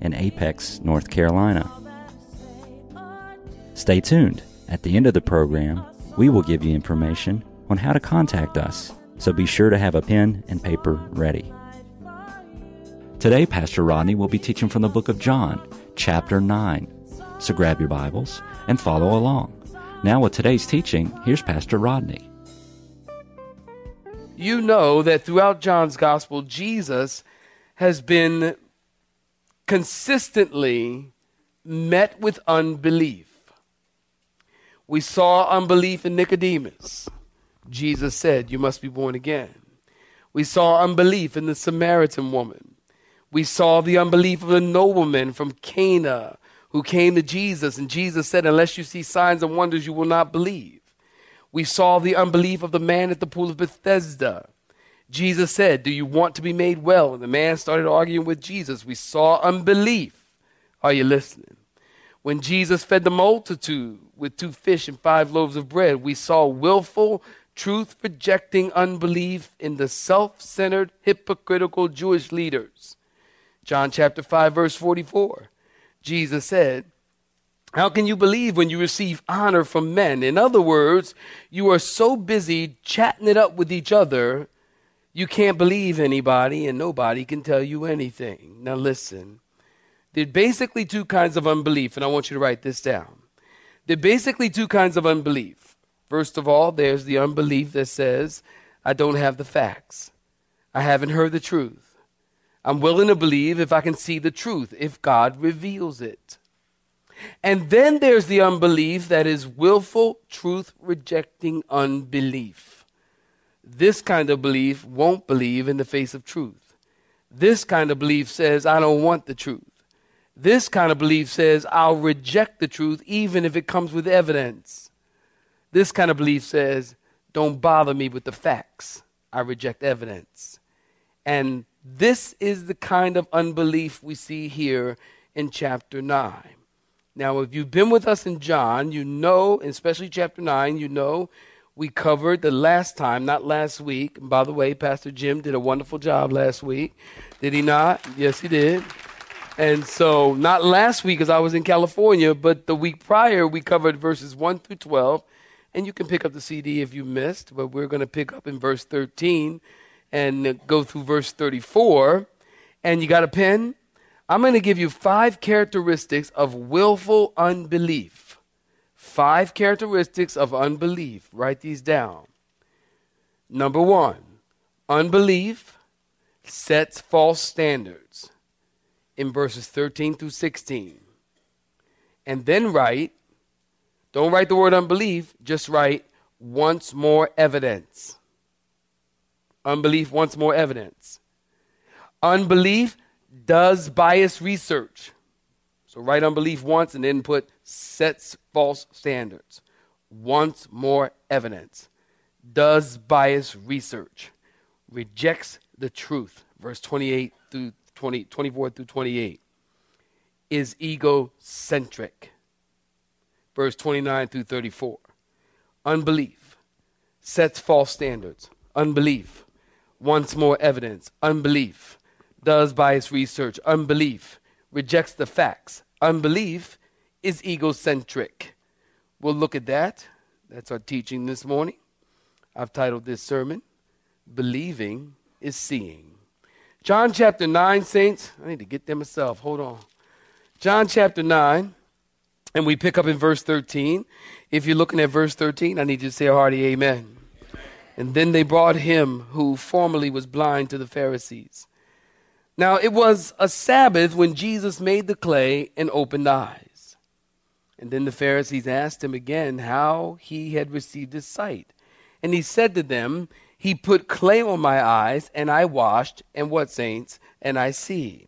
in Apex, North Carolina. Stay tuned. At the end of the program, we will give you information on how to contact us, so be sure to have a pen and paper ready. Today, Pastor Rodney will be teaching from the book of John, chapter 9. So grab your Bibles and follow along. Now, with today's teaching, here's Pastor Rodney. You know that throughout John's gospel, Jesus has been consistently met with unbelief. We saw unbelief in Nicodemus. Jesus said, You must be born again. We saw unbelief in the Samaritan woman. We saw the unbelief of the nobleman from Cana who came to Jesus, and Jesus said, Unless you see signs and wonders, you will not believe. We saw the unbelief of the man at the pool of Bethesda Jesus said, Do you want to be made well? And the man started arguing with Jesus. We saw unbelief. Are you listening? When Jesus fed the multitude with two fish and five loaves of bread, we saw willful, truth rejecting unbelief in the self centered, hypocritical Jewish leaders. John chapter 5, verse 44. Jesus said, How can you believe when you receive honor from men? In other words, you are so busy chatting it up with each other you can't believe anybody, and nobody can tell you anything. Now, listen. There are basically two kinds of unbelief, and I want you to write this down. There are basically two kinds of unbelief. First of all, there's the unbelief that says, I don't have the facts, I haven't heard the truth. I'm willing to believe if I can see the truth, if God reveals it. And then there's the unbelief that is willful, truth rejecting unbelief. This kind of belief won't believe in the face of truth. This kind of belief says, I don't want the truth. This kind of belief says, I'll reject the truth even if it comes with evidence. This kind of belief says, don't bother me with the facts. I reject evidence. And this is the kind of unbelief we see here in chapter 9. Now, if you've been with us in John, you know, especially chapter 9, you know we covered the last time, not last week. And by the way, Pastor Jim did a wonderful job last week. Did he not? Yes, he did. And so, not last week because I was in California, but the week prior, we covered verses 1 through 12. And you can pick up the CD if you missed, but we're going to pick up in verse 13 and go through verse 34. And you got a pen? I'm going to give you five characteristics of willful unbelief. Five characteristics of unbelief. Write these down. Number one, unbelief sets false standards in verses 13 through 16. And then write, don't write the word unbelief, just write once more evidence. Unbelief wants more evidence. Unbelief does bias research. So write unbelief once and then put sets false standards. Wants more evidence. Does bias research. Rejects the truth. Verse 28 through 20, 24 through 28. Is egocentric. Verse 29 through 34. Unbelief. Sets false standards. Unbelief. Wants more evidence. Unbelief. Does bias research. Unbelief rejects the facts. Unbelief is egocentric. We'll look at that. That's our teaching this morning. I've titled this sermon, Believing is Seeing. John chapter 9, saints. I need to get there myself. Hold on. John chapter 9, and we pick up in verse 13. If you're looking at verse 13, I need you to say a hearty amen. And then they brought him who formerly was blind to the Pharisees. Now, it was a Sabbath when Jesus made the clay and opened eyes. And then the Pharisees asked him again how he had received his sight. And he said to them, He put clay on my eyes, and I washed, and what, saints? And I see.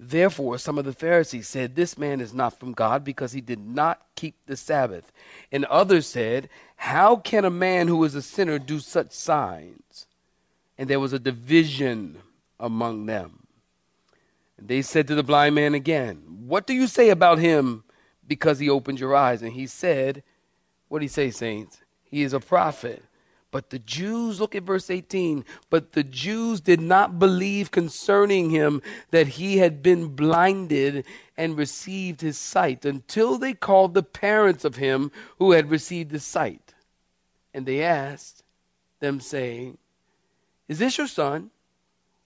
Therefore, some of the Pharisees said, This man is not from God because he did not keep the Sabbath. And others said, How can a man who is a sinner do such signs? And there was a division among them. They said to the blind man again, What do you say about him because he opened your eyes? And he said, What do he say, saints? He is a prophet. But the Jews, look at verse 18, but the Jews did not believe concerning him that he had been blinded and received his sight until they called the parents of him who had received his sight. And they asked them, saying, Is this your son,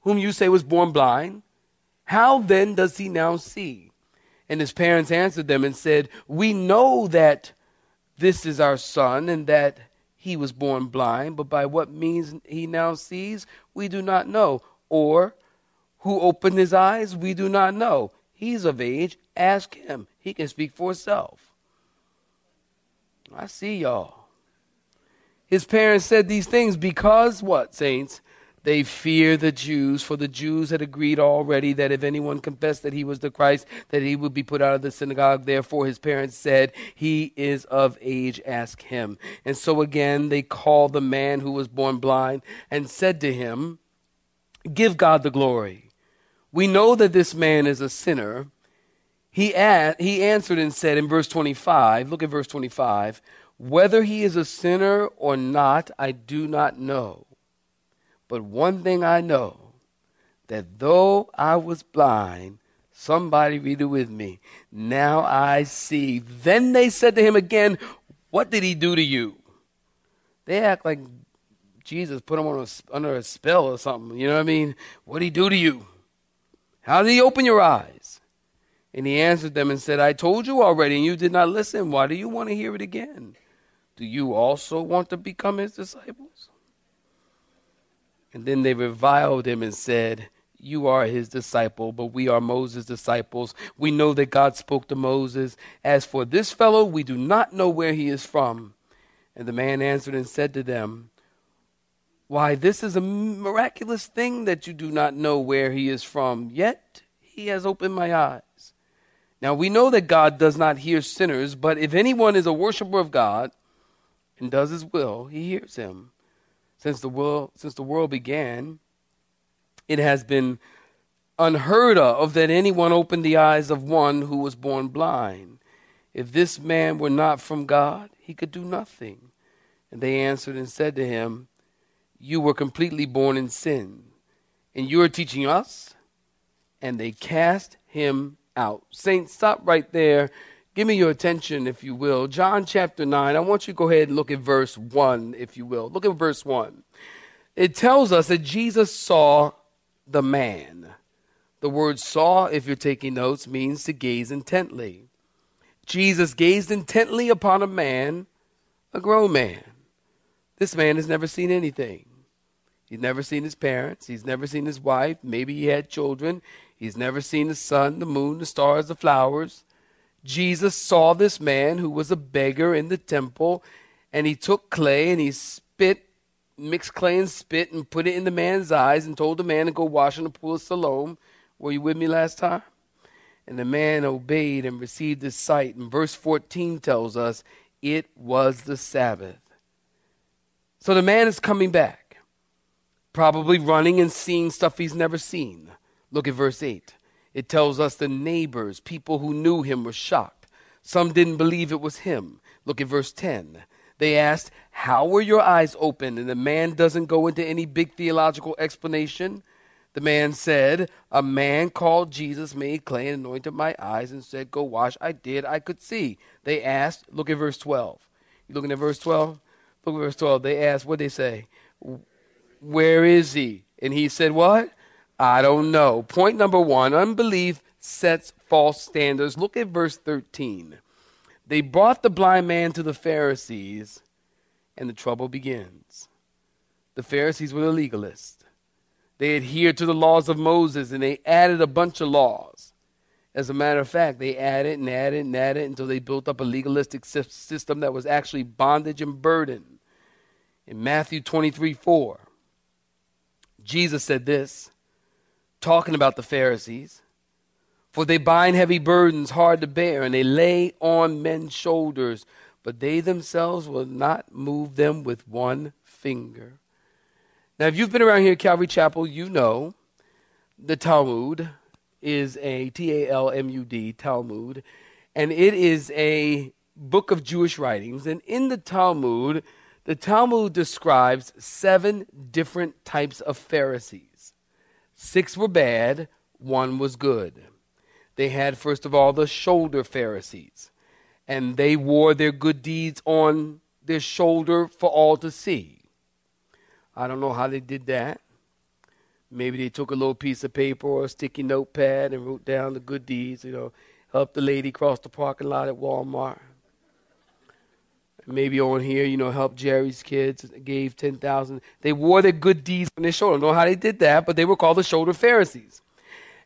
whom you say was born blind? How then does he now see? And his parents answered them and said, We know that this is our son, and that he was born blind, but by what means he now sees, we do not know. Or who opened his eyes, we do not know. He's of age, ask him. He can speak for himself. I see y'all. His parents said these things because what, saints? They fear the Jews, for the Jews had agreed already that if anyone confessed that he was the Christ, that he would be put out of the synagogue. Therefore, his parents said, He is of age, ask him. And so again, they called the man who was born blind and said to him, Give God the glory. We know that this man is a sinner. He, a- he answered and said in verse 25, look at verse 25, whether he is a sinner or not, I do not know. But one thing I know that though I was blind, somebody read it with me. Now I see. Then they said to him again, What did he do to you? They act like Jesus put him a, under a spell or something. You know what I mean? What did he do to you? How did he open your eyes? And he answered them and said, I told you already, and you did not listen. Why do you want to hear it again? Do you also want to become his disciples? And then they reviled him and said, You are his disciple, but we are Moses' disciples. We know that God spoke to Moses. As for this fellow, we do not know where he is from. And the man answered and said to them, Why, this is a miraculous thing that you do not know where he is from, yet he has opened my eyes. Now we know that God does not hear sinners, but if anyone is a worshiper of God and does his will, he hears him. Since the world since the world began, it has been unheard of that anyone opened the eyes of one who was born blind. If this man were not from God, he could do nothing. And they answered and said to him, You were completely born in sin, and you are teaching us? And they cast him out. Saints, stop right there. Give me your attention, if you will. John chapter 9. I want you to go ahead and look at verse 1, if you will. Look at verse 1. It tells us that Jesus saw the man. The word saw, if you're taking notes, means to gaze intently. Jesus gazed intently upon a man, a grown man. This man has never seen anything. He's never seen his parents. He's never seen his wife. Maybe he had children. He's never seen the sun, the moon, the stars, the flowers. Jesus saw this man who was a beggar in the temple, and he took clay and he spit, mixed clay and spit, and put it in the man's eyes, and told the man to go wash in the pool of Siloam. Were you with me last time? And the man obeyed and received his sight. And verse 14 tells us it was the Sabbath. So the man is coming back, probably running and seeing stuff he's never seen. Look at verse 8. It tells us the neighbors, people who knew him, were shocked. Some didn't believe it was him. Look at verse 10. They asked, How were your eyes opened? And the man doesn't go into any big theological explanation. The man said, A man called Jesus made clay and anointed my eyes and said, Go wash. I did. I could see. They asked, Look at verse 12. You looking at verse 12? Look at verse 12. They asked, What they say? Where is he? And he said, What? I don't know. Point number one unbelief sets false standards. Look at verse 13. They brought the blind man to the Pharisees, and the trouble begins. The Pharisees were the legalists. They adhered to the laws of Moses and they added a bunch of laws. As a matter of fact, they added and added and added until they built up a legalistic system that was actually bondage and burden. In Matthew 23 4, Jesus said this talking about the Pharisees. For they bind heavy burdens hard to bear, and they lay on men's shoulders, but they themselves will not move them with one finger. Now, if you've been around here at Calvary Chapel, you know the Talmud is a T A L M U D, Talmud, and it is a book of Jewish writings. And in the Talmud, the Talmud describes seven different types of Pharisees. Six were bad, one was good. They had, first of all, the shoulder Pharisees, and they wore their good deeds on their shoulder for all to see. I don't know how they did that. Maybe they took a little piece of paper or a sticky notepad and wrote down the good deeds, you know, helped the lady cross the parking lot at Walmart. Maybe on here, you know, helped Jerry's kids, gave 10,000. They wore their good deeds on their shoulder. I don't know how they did that, but they were called the shoulder Pharisees.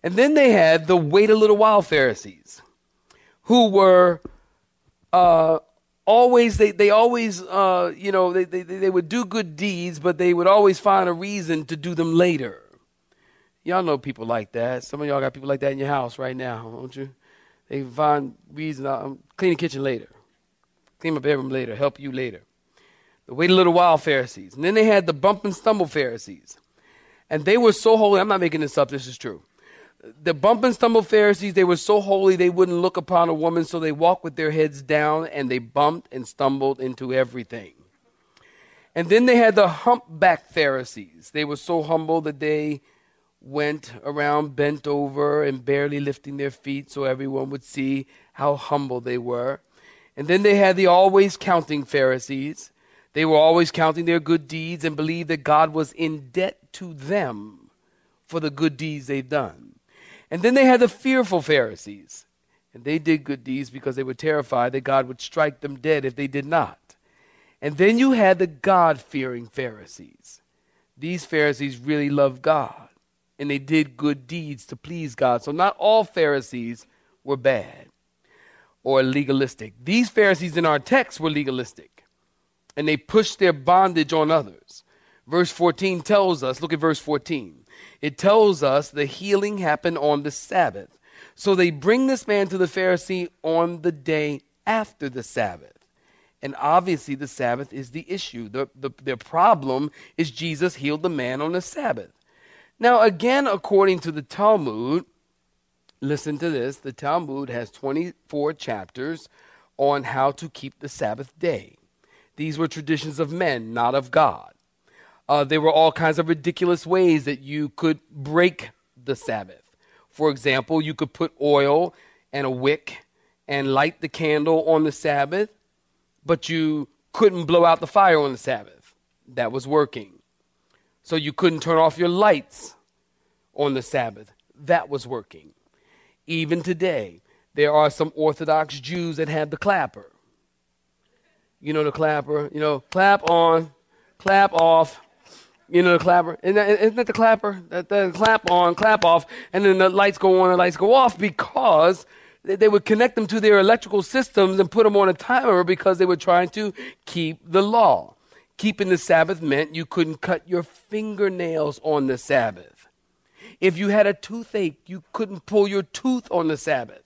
And then they had the wait a little while Pharisees, who were uh, always they they always uh, you know they, they they would do good deeds, but they would always find a reason to do them later. Y'all know people like that. Some of y'all got people like that in your house right now, don't you? They find reason. I'm cleaning kitchen later, clean my bedroom later, help you later. The wait a little while Pharisees, and then they had the bump and stumble Pharisees, and they were so holy. I'm not making this up. This is true the bump and stumble Pharisees, they were so holy they wouldn't look upon a woman, so they walked with their heads down and they bumped and stumbled into everything. And then they had the humpback Pharisees. They were so humble that they went around bent over and barely lifting their feet so everyone would see how humble they were. And then they had the always counting Pharisees. They were always counting their good deeds and believed that God was in debt to them for the good deeds they've done. And then they had the fearful Pharisees. And they did good deeds because they were terrified that God would strike them dead if they did not. And then you had the God fearing Pharisees. These Pharisees really loved God, and they did good deeds to please God. So not all Pharisees were bad or legalistic. These Pharisees in our text were legalistic, and they pushed their bondage on others. Verse 14 tells us look at verse 14 it tells us the healing happened on the Sabbath. So they bring this man to the Pharisee on the day after the Sabbath. And obviously, the Sabbath is the issue. The, the, the problem is Jesus healed the man on the Sabbath. Now, again, according to the Talmud, listen to this the Talmud has 24 chapters on how to keep the Sabbath day. These were traditions of men, not of God. Uh, there were all kinds of ridiculous ways that you could break the Sabbath. For example, you could put oil and a wick and light the candle on the Sabbath, but you couldn't blow out the fire on the Sabbath. That was working. So you couldn't turn off your lights on the Sabbath. That was working. Even today, there are some Orthodox Jews that have the clapper. You know the clapper, you know, clap on, clap off, you know, the clapper. Isn't that, isn't that the clapper? That the clap on, clap off, and then the lights go on and lights go off because they would connect them to their electrical systems and put them on a timer because they were trying to keep the law. Keeping the Sabbath meant you couldn't cut your fingernails on the Sabbath. If you had a toothache, you couldn't pull your tooth on the Sabbath.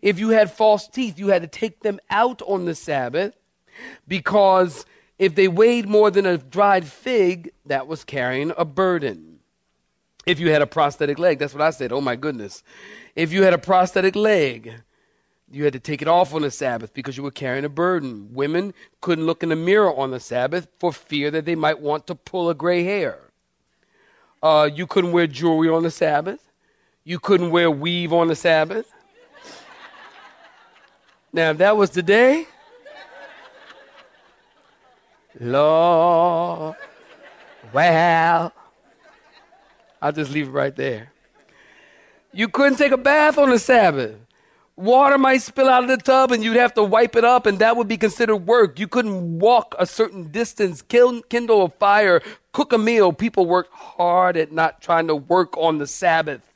If you had false teeth, you had to take them out on the Sabbath because if they weighed more than a dried fig, that was carrying a burden. If you had a prosthetic leg, that's what I said. Oh my goodness. If you had a prosthetic leg, you had to take it off on the Sabbath because you were carrying a burden. Women couldn't look in the mirror on the Sabbath for fear that they might want to pull a gray hair. Uh, you couldn't wear jewelry on the Sabbath. You couldn't wear weave on the Sabbath. Now, if that was today, Lord, well, I'll just leave it right there. You couldn't take a bath on the Sabbath. Water might spill out of the tub and you'd have to wipe it up, and that would be considered work. You couldn't walk a certain distance, kindle a fire, cook a meal. People worked hard at not trying to work on the Sabbath.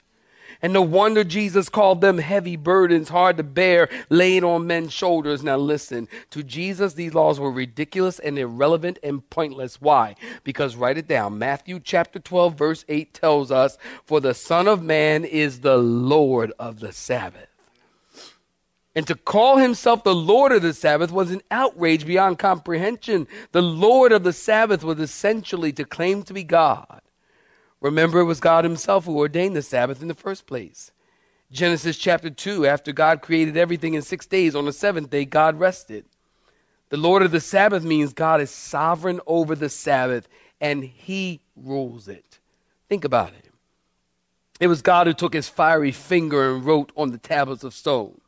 And no wonder Jesus called them heavy burdens, hard to bear, laid on men's shoulders. Now listen, to Jesus, these laws were ridiculous and irrelevant and pointless. Why? Because write it down. Matthew chapter 12, verse 8 tells us, For the Son of Man is the Lord of the Sabbath. And to call himself the Lord of the Sabbath was an outrage beyond comprehension. The Lord of the Sabbath was essentially to claim to be God. Remember, it was God Himself who ordained the Sabbath in the first place. Genesis chapter 2, after God created everything in six days, on the seventh day, God rested. The Lord of the Sabbath means God is sovereign over the Sabbath and He rules it. Think about it. It was God who took His fiery finger and wrote on the tablets of stone.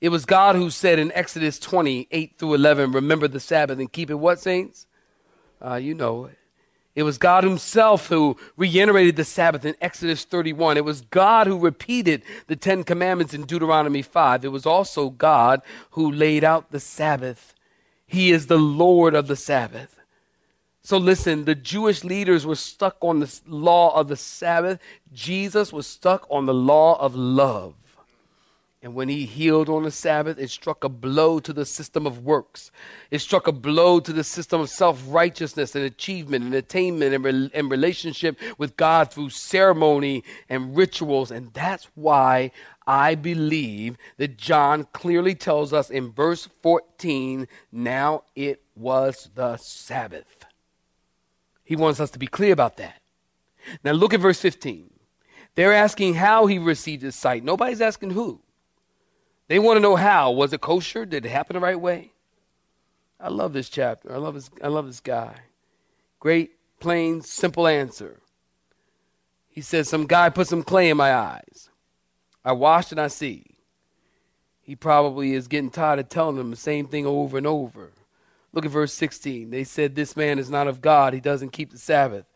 It was God who said in Exodus 20, 8 through 11, remember the Sabbath and keep it what, saints? Uh, you know it. It was God Himself who reiterated the Sabbath in Exodus 31. It was God who repeated the Ten Commandments in Deuteronomy 5. It was also God who laid out the Sabbath. He is the Lord of the Sabbath. So listen, the Jewish leaders were stuck on the law of the Sabbath. Jesus was stuck on the law of love. And when he healed on the Sabbath, it struck a blow to the system of works. It struck a blow to the system of self righteousness and achievement and attainment and, re- and relationship with God through ceremony and rituals. And that's why I believe that John clearly tells us in verse 14 now it was the Sabbath. He wants us to be clear about that. Now look at verse 15. They're asking how he received his sight. Nobody's asking who. They want to know how. Was it kosher? Did it happen the right way? I love this chapter. I love this, I love this guy. Great, plain, simple answer. He says, Some guy put some clay in my eyes. I washed and I see. He probably is getting tired of telling them the same thing over and over. Look at verse 16. They said, This man is not of God. He doesn't keep the Sabbath.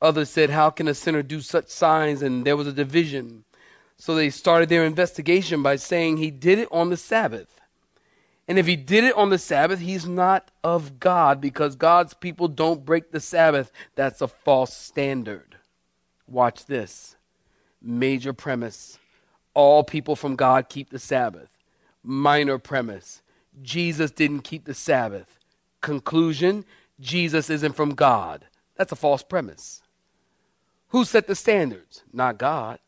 Others said, How can a sinner do such signs? And there was a division. So they started their investigation by saying he did it on the Sabbath. And if he did it on the Sabbath, he's not of God because God's people don't break the Sabbath. That's a false standard. Watch this. Major premise all people from God keep the Sabbath. Minor premise Jesus didn't keep the Sabbath. Conclusion Jesus isn't from God. That's a false premise. Who set the standards? Not God.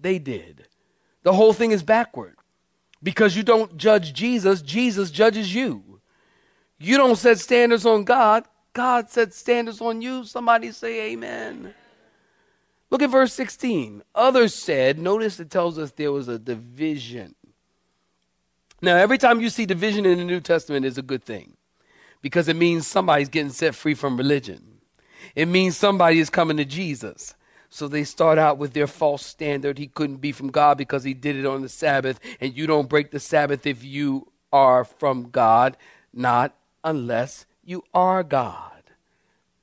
They did. The whole thing is backward. Because you don't judge Jesus, Jesus judges you. You don't set standards on God, God sets standards on you. Somebody say amen. Look at verse 16. Others said, notice it tells us there was a division. Now, every time you see division in the New Testament is a good thing because it means somebody's getting set free from religion. It means somebody is coming to Jesus. So they start out with their false standard. He couldn't be from God because he did it on the Sabbath, and you don't break the Sabbath if you are from God, not unless you are God.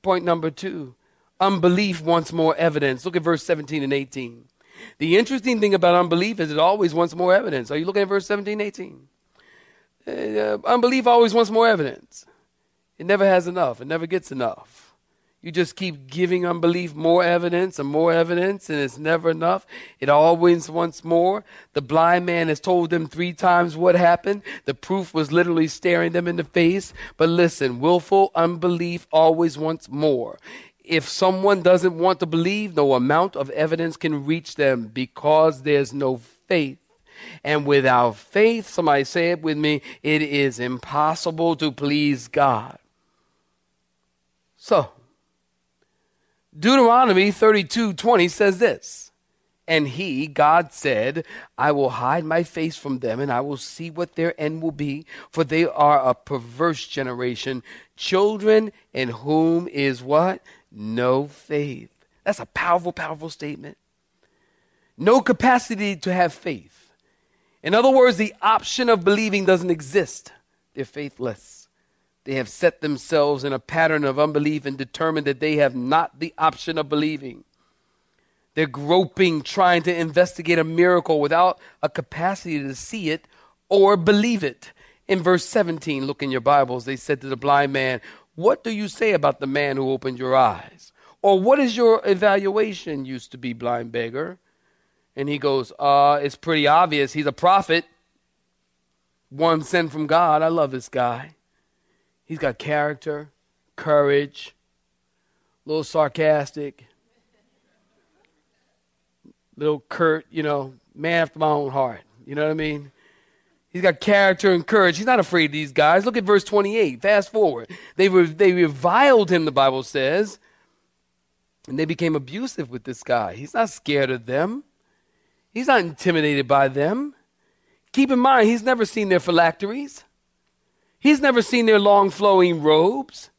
Point number two unbelief wants more evidence. Look at verse 17 and 18. The interesting thing about unbelief is it always wants more evidence. Are you looking at verse 17 18? Uh, unbelief always wants more evidence. It never has enough, it never gets enough. You just keep giving unbelief more evidence and more evidence, and it's never enough. It always wants more. The blind man has told them three times what happened. The proof was literally staring them in the face. But listen, willful unbelief always wants more. If someone doesn't want to believe, no amount of evidence can reach them because there's no faith. And without faith, somebody say it with me, it is impossible to please God. So, Deuteronomy 32 20 says this. And he, God said, I will hide my face from them, and I will see what their end will be, for they are a perverse generation, children in whom is what? No faith. That's a powerful, powerful statement. No capacity to have faith. In other words, the option of believing doesn't exist. They're faithless. They have set themselves in a pattern of unbelief and determined that they have not the option of believing. They're groping, trying to investigate a miracle without a capacity to see it or believe it. In verse 17, look in your Bibles, they said to the blind man, What do you say about the man who opened your eyes? Or what is your evaluation, used to be blind beggar? And he goes, uh, It's pretty obvious. He's a prophet, one sent from God. I love this guy. He's got character, courage, a little sarcastic, little curt, you know, man after my own heart. You know what I mean? He's got character and courage. He's not afraid of these guys. Look at verse 28. Fast forward. They, re- they reviled him, the Bible says, and they became abusive with this guy. He's not scared of them, he's not intimidated by them. Keep in mind, he's never seen their phylacteries, he's never seen their long flowing robes,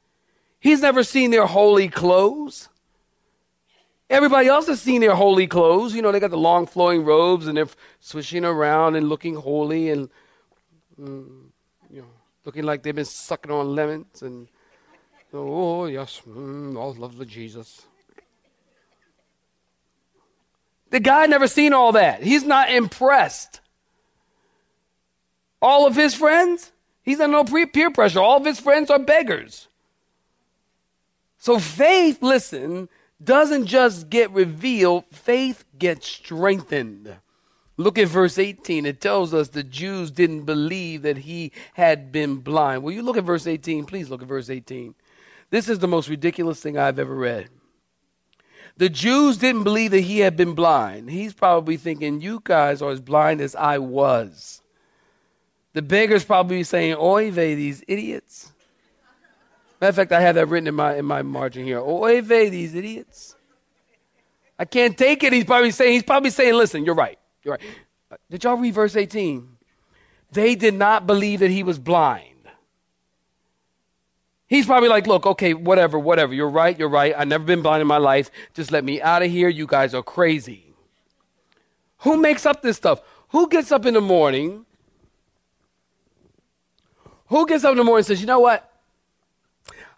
he's never seen their holy clothes. Everybody else has seen their holy clothes. You know, they got the long flowing robes and they're swishing around and looking holy and, mm, you know, looking like they've been sucking on lemons and, oh, yes, mm, all love the Jesus. The guy never seen all that. He's not impressed. All of his friends, he's under no peer pressure. All of his friends are beggars. So faith, listen, doesn't just get revealed, faith gets strengthened. Look at verse 18. It tells us the Jews didn't believe that he had been blind. Will you look at verse 18? Please look at verse 18. This is the most ridiculous thing I've ever read. The Jews didn't believe that he had been blind. He's probably thinking, You guys are as blind as I was. The beggar's probably saying, Oy vey, these idiots. Matter of fact, I have that written in my in my margin here. Oy vey, these idiots. I can't take it. He's probably saying, he's probably saying, listen, you're right. You're right. Uh, did y'all read verse 18? They did not believe that he was blind. He's probably like, look, okay, whatever, whatever. You're right, you're right. I've never been blind in my life. Just let me out of here. You guys are crazy. Who makes up this stuff? Who gets up in the morning? Who gets up in the morning and says, you know what?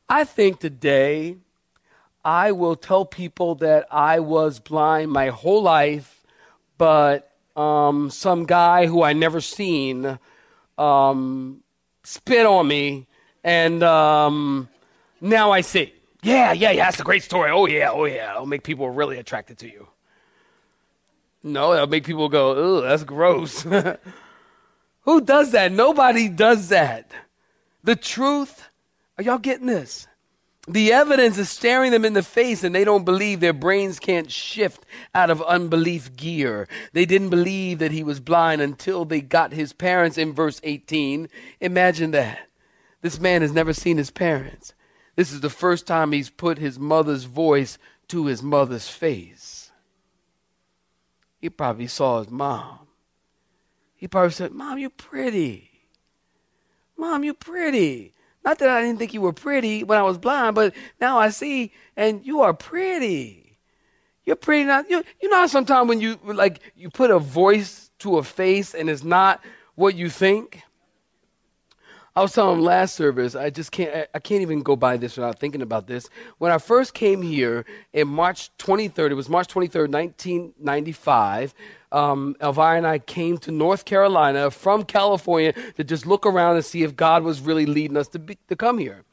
I think today I will tell people that I was blind my whole life, but um, some guy who I never seen um, spit on me, and um, now I see. Yeah, yeah, yeah, that's a great story. Oh, yeah, oh, yeah. It'll make people really attracted to you. No, that'll make people go, ugh, that's gross. Who does that? Nobody does that. The truth are y'all getting this? The evidence is staring them in the face and they don't believe their brains can't shift out of unbelief gear. They didn't believe that he was blind until they got his parents in verse 18. Imagine that. This man has never seen his parents. This is the first time he's put his mother's voice to his mother's face. He probably saw his mom. He probably said, Mom, you're pretty. Mom, you're pretty. Not that I didn't think you were pretty when I was blind, but now I see, and you are pretty. You're pretty. Not you. You know sometimes when you like you put a voice to a face and it's not what you think. I was telling him last service, I just can't, I can't even go by this without thinking about this. When I first came here in March 23rd, it was March 23rd, 1995, um, Elvira and I came to North Carolina from California to just look around and see if God was really leading us to, be, to come here.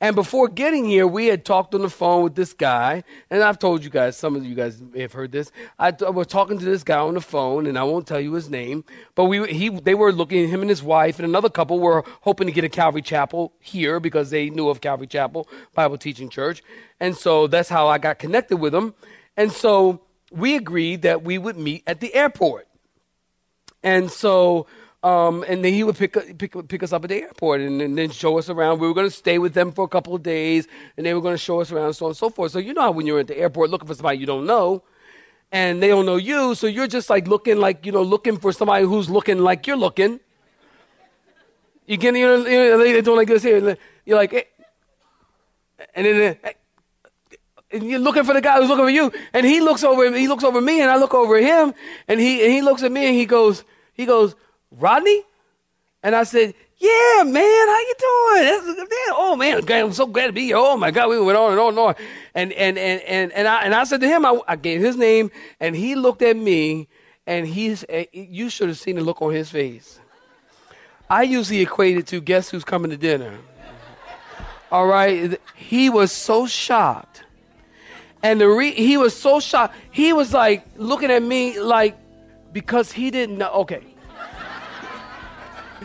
And before getting here, we had talked on the phone with this guy, and I've told you guys, some of you guys may have heard this. I, I was talking to this guy on the phone, and I won't tell you his name, but we, he, they were looking, at him and his wife and another couple were hoping to get a Calvary Chapel here because they knew of Calvary Chapel Bible Teaching Church. And so that's how I got connected with them. And so we agreed that we would meet at the airport. And so, um, and then he would pick, pick, pick us up at the airport and, and then show us around. We were going to stay with them for a couple of days, and they were going to show us around, so on and so forth. So you know how when you're at the airport looking for somebody you don't know, and they don't know you, so you're just like looking like, you know, looking for somebody who's looking like you're looking. You get, you know, they don't like this here. You're like, eh. and then, eh, and you're looking for the guy who's looking for you, and he looks over he looks over me, and I look over him, and he and he looks at me, and he goes he goes Rodney, and I said, Yeah, man, how you doing? Oh man, I'm so glad to be here. Oh my God, we went on and on and on, and and and and and I and I said to him, I, I gave his name, and he looked at me, and he's eh, you should have seen the look on his face. I usually equate it to guess who's coming to dinner. All right, he was so shocked and the re- he was so shocked. He was like looking at me like Because he didn't know. Okay.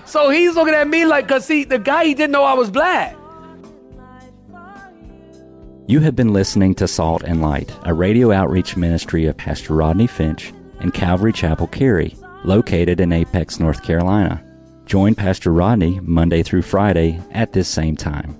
So he's looking at me like, because see, the guy, he didn't know I was black. You have been listening to Salt and Light, a radio outreach ministry of Pastor Rodney Finch and Calvary Chapel Cary, located in Apex, North Carolina. Join Pastor Rodney Monday through Friday at this same time.